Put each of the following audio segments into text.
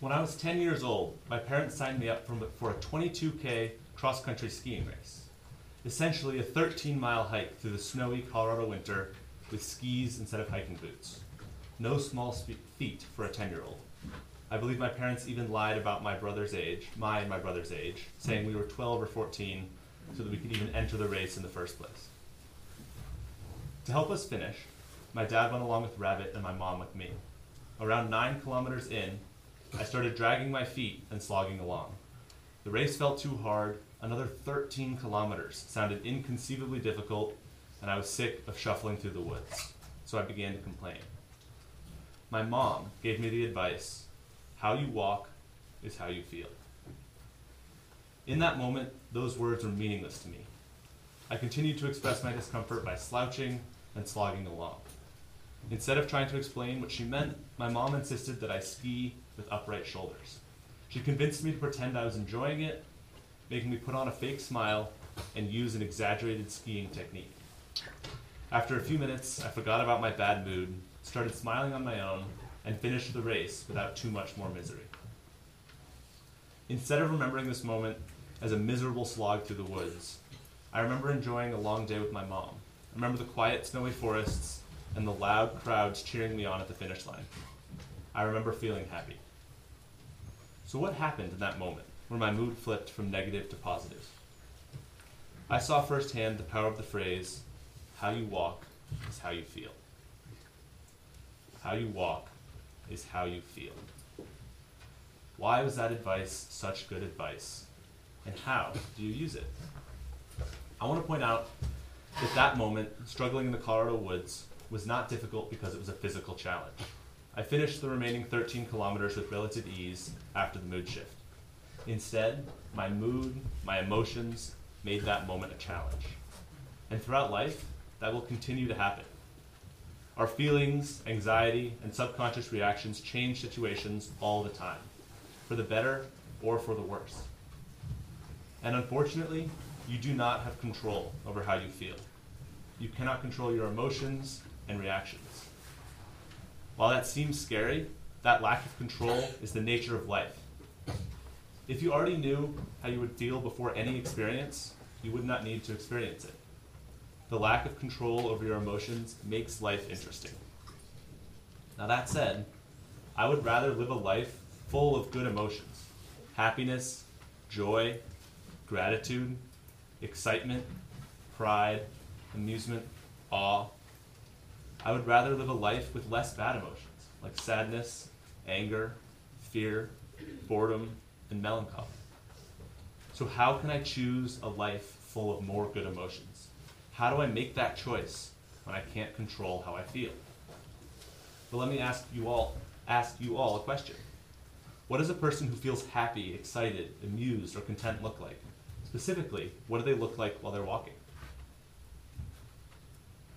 When I was 10 years old, my parents signed me up for, a 22K cross country skiing race. Essentially, a 13 mile hike through the snowy Colorado winter with skis instead of hiking boots. No small feat for a 10 year old. I believe my parents even lied about my brother's age, my and my brother's age, saying we were 12 or 14 so that we could even enter the race in the first place. To help us finish, my dad went along with Rabbit and my mom with me. Around nine kilometers in, I started dragging my feet and slogging along. The race felt too hard. Another 13 kilometers sounded inconceivably difficult, and I was sick of shuffling through the woods. So I began to complain. My mom gave me the advice how you walk is how you feel. In that moment, those words were meaningless to me. I continued to express my discomfort by slouching and slogging along. Instead of trying to explain what she meant, my mom insisted that I ski with upright shoulders. She convinced me to pretend I was enjoying it, making me put on a fake smile and use an exaggerated skiing technique. After a few minutes, I forgot about my bad mood, started smiling on my own, and finished the race without too much more misery. Instead of remembering this moment as a miserable slog through the woods, I remember enjoying a long day with my mom. I remember the quiet, snowy forests and the loud crowds cheering me on at the finish line. I remember feeling happy. So, what happened in that moment where my mood flipped from negative to positive? I saw firsthand the power of the phrase, how you walk is how you feel. How you walk is how you feel. Why was that advice such good advice? And how do you use it? I want to point out that that moment, struggling in the Colorado woods, was not difficult because it was a physical challenge. I finished the remaining 13 kilometers with relative ease after the mood shift. Instead, my mood, my emotions, made that moment a challenge. And throughout life, that will continue to happen. Our feelings, anxiety, and subconscious reactions change situations all the time, for the better or for the worse. And unfortunately, you do not have control over how you feel. You cannot control your emotions and reactions. While that seems scary, that lack of control is the nature of life. If you already knew how you would feel before any experience, you would not need to experience it. The lack of control over your emotions makes life interesting. Now, that said, I would rather live a life full of good emotions happiness, joy, gratitude, excitement, pride, amusement, awe. I would rather live a life with less bad emotions, like sadness, anger, fear, boredom, and melancholy. So, how can I choose a life full of more good emotions? How do I make that choice when I can't control how I feel? But let me ask you all ask you all a question. What does a person who feels happy, excited, amused, or content look like? Specifically, what do they look like while they're walking?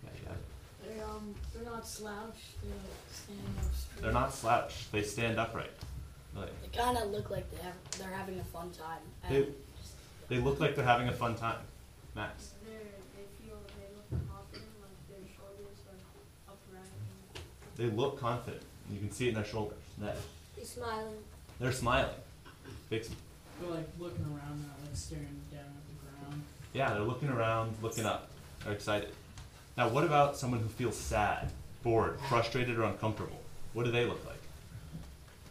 Yeah, yeah. They um they're not slouched. They're standing up straight. They're not slouched. They stand upright. Really. They kind of look like they have they're having a fun time. They, And they look like they're having a fun time. Max. They're, they feel they look confident, like their shoulders are upright. They look confident. You can see it in their shoulders. Ned. He's smiling. They're smiling. Big, They're like looking around, not like staring down at the ground. yeah, they're looking around, looking up. They're excited. Now, what about someone who feels sad, bored, frustrated, or uncomfortable? What do they look like?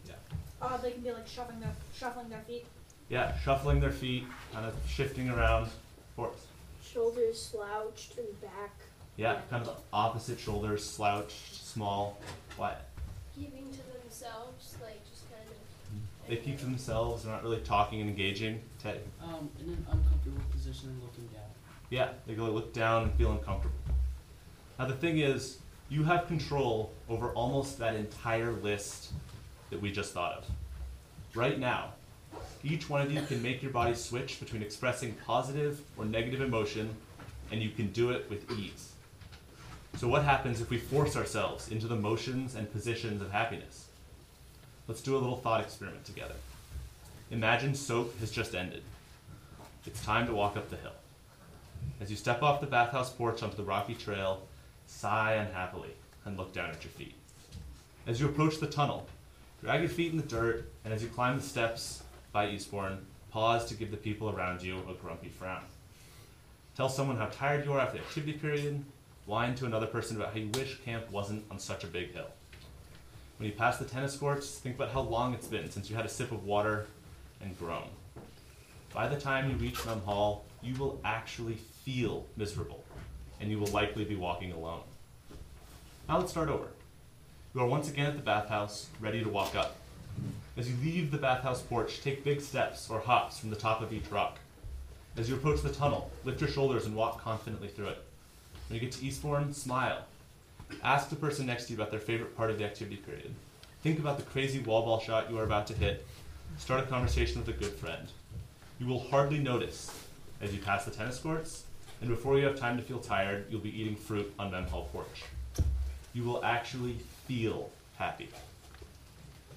Yeah. Oh, they can be like shuffling their shuffling their feet. Yeah, shuffling their feet, kind of shifting around. Forrest. Shoulders slouched and back. Yeah, kind of opposite shoulders, slouched, small, quiet. keeping to themselves, like just kind of. They keep to themselves, they're not really talking and engaging. Teddy. Um, in an uncomfortable position and looking down. Yeah, they go look down and feel uncomfortable. Now the thing is, you have control over almost that entire list that we just thought of. Right now, each one of you can make your body switch between expressing positive or negative emotion, and you can do it with ease. So what happens if we force ourselves into the motions and positions of happiness? Let's do a little thought experiment together. Imagine soap has just ended. It's time to walk up the hill. As you step off the bathhouse porch onto the rocky trail, sigh unhappily and look down at your feet. As you approach the tunnel, Drag your feet in the dirt, and as you climb the steps by Eastbourne, pause to give the people around you a grumpy frown. Tell someone how tired you are after the activity period. Whine to another person about how you wish camp wasn't on such a big hill. When you pass the tennis courts, think about how long it's been since you had a sip of water and groan. By the time you reach Mem Hall, you will actually feel miserable, and you will likely be walking alone. Now let's start over. You are once again at the bathhouse, ready to walk up. As you leave the bathhouse porch, take big steps or hops from the top of each rock. As you approach the tunnel, lift your shoulders and walk confidently through it. When you get to Eastbourne, smile. Ask the person next to you about their favorite part of the activity period. Think about the crazy wall ball shot you are about to hit. Start a conversation with a good friend. You will hardly notice as you pass the tennis courts, and before you have time to feel tired, you'll be eating fruit on Mem Hall porch. You will actually feel happy.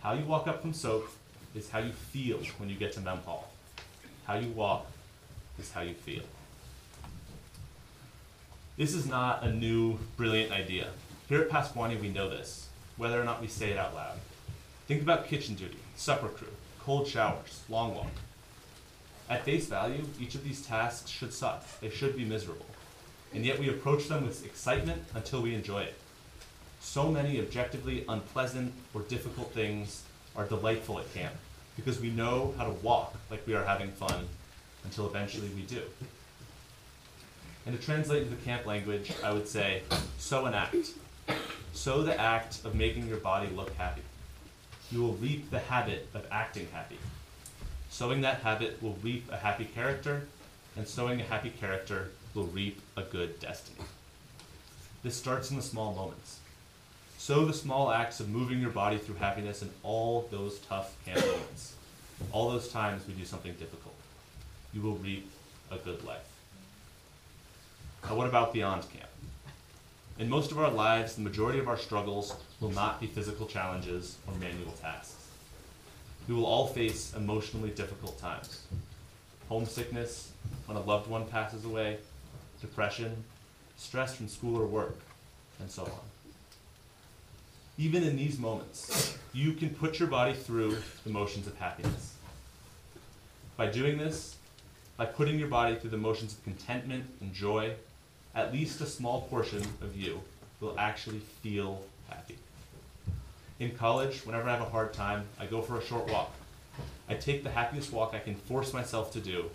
How you walk up from soap is how you feel when you get to Mem Hall. How you walk is how you feel. This is not a new, brilliant idea. Here at Pasquaney, we know this, whether or not we say it out loud. Think about kitchen duty, supper crew, cold showers, long walk. At face value, each of these tasks should suck. They should be miserable. And yet we approach them with excitement until we enjoy it. So many objectively unpleasant or difficult things are delightful at camp because we know how to walk like we are having fun until eventually we do. And to translate into the camp language, I would say, sow an act. Sow the act of making your body look happy. You will reap the habit of acting happy. Sowing that habit will reap a happy character, and sowing a happy character will reap a good destiny. This starts in the small moments. Sow the small acts of moving your body through happiness in all those tough camp moments. All those times we do something difficult. You will reap a good life. Now, what about beyond camp? In most of our lives, the majority of our struggles will not be physical challenges or manual tasks. We will all face emotionally difficult times homesickness, when a loved one passes away, depression, stress from school or work, and so on. Even in these moments, you can put your body through the motions of happiness. By doing this, by putting your body through the motions of contentment and joy, at least a small portion of you will actually feel happy. In college, whenever I have a hard time, I go for a short walk. I take the happiest walk I can force myself to do,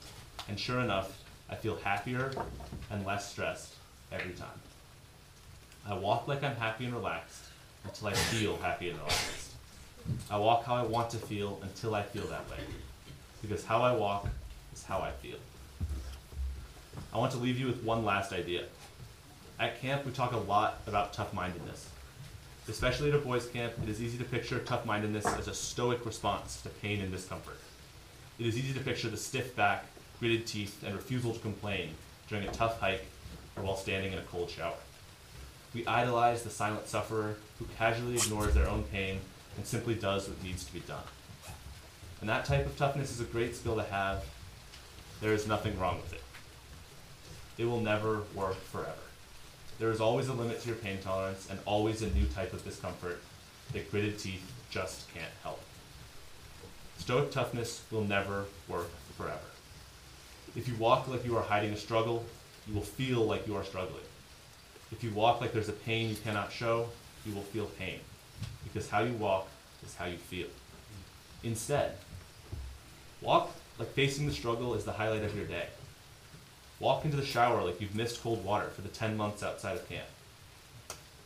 and sure enough, I feel happier and less stressed every time. I walk like I'm happy and relaxed until I feel happy and relaxed. I walk how I want to feel until I feel that way, because how I walk is how I feel. I want to leave you with one last idea. At camp, we talk a lot about tough mindedness. Especially at a boys' camp, it is easy to picture tough mindedness as a stoic response to pain and discomfort. It is easy to picture the stiff back, gritted teeth, and refusal to complain during a tough hike or while standing in a cold shower. We idolize the silent sufferer who casually ignores their own pain and simply does what needs to be done. And that type of toughness is a great skill to have. There is nothing wrong with it. It will never work forever. There is always a limit to your pain tolerance and always a new type of discomfort that gritted teeth just can't help. Stoic toughness will never work forever. If you walk like you are hiding a struggle, you will feel like you are struggling. If you walk like there's a pain you cannot show, you will feel pain. Because how you walk is how you feel. Instead, walk like facing the struggle is the highlight of your day. Walk into the shower like you've missed cold water for the 10 months outside of camp.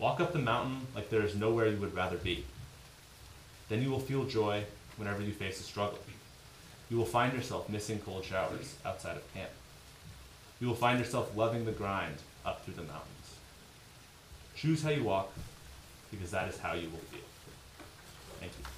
Walk up the mountain like there is nowhere you would rather be. Then you will feel joy whenever you face a struggle. You will find yourself missing cold showers outside of camp. You will find yourself loving the grind up through the mountains. Choose how you walk because that is how you will feel. Thank you.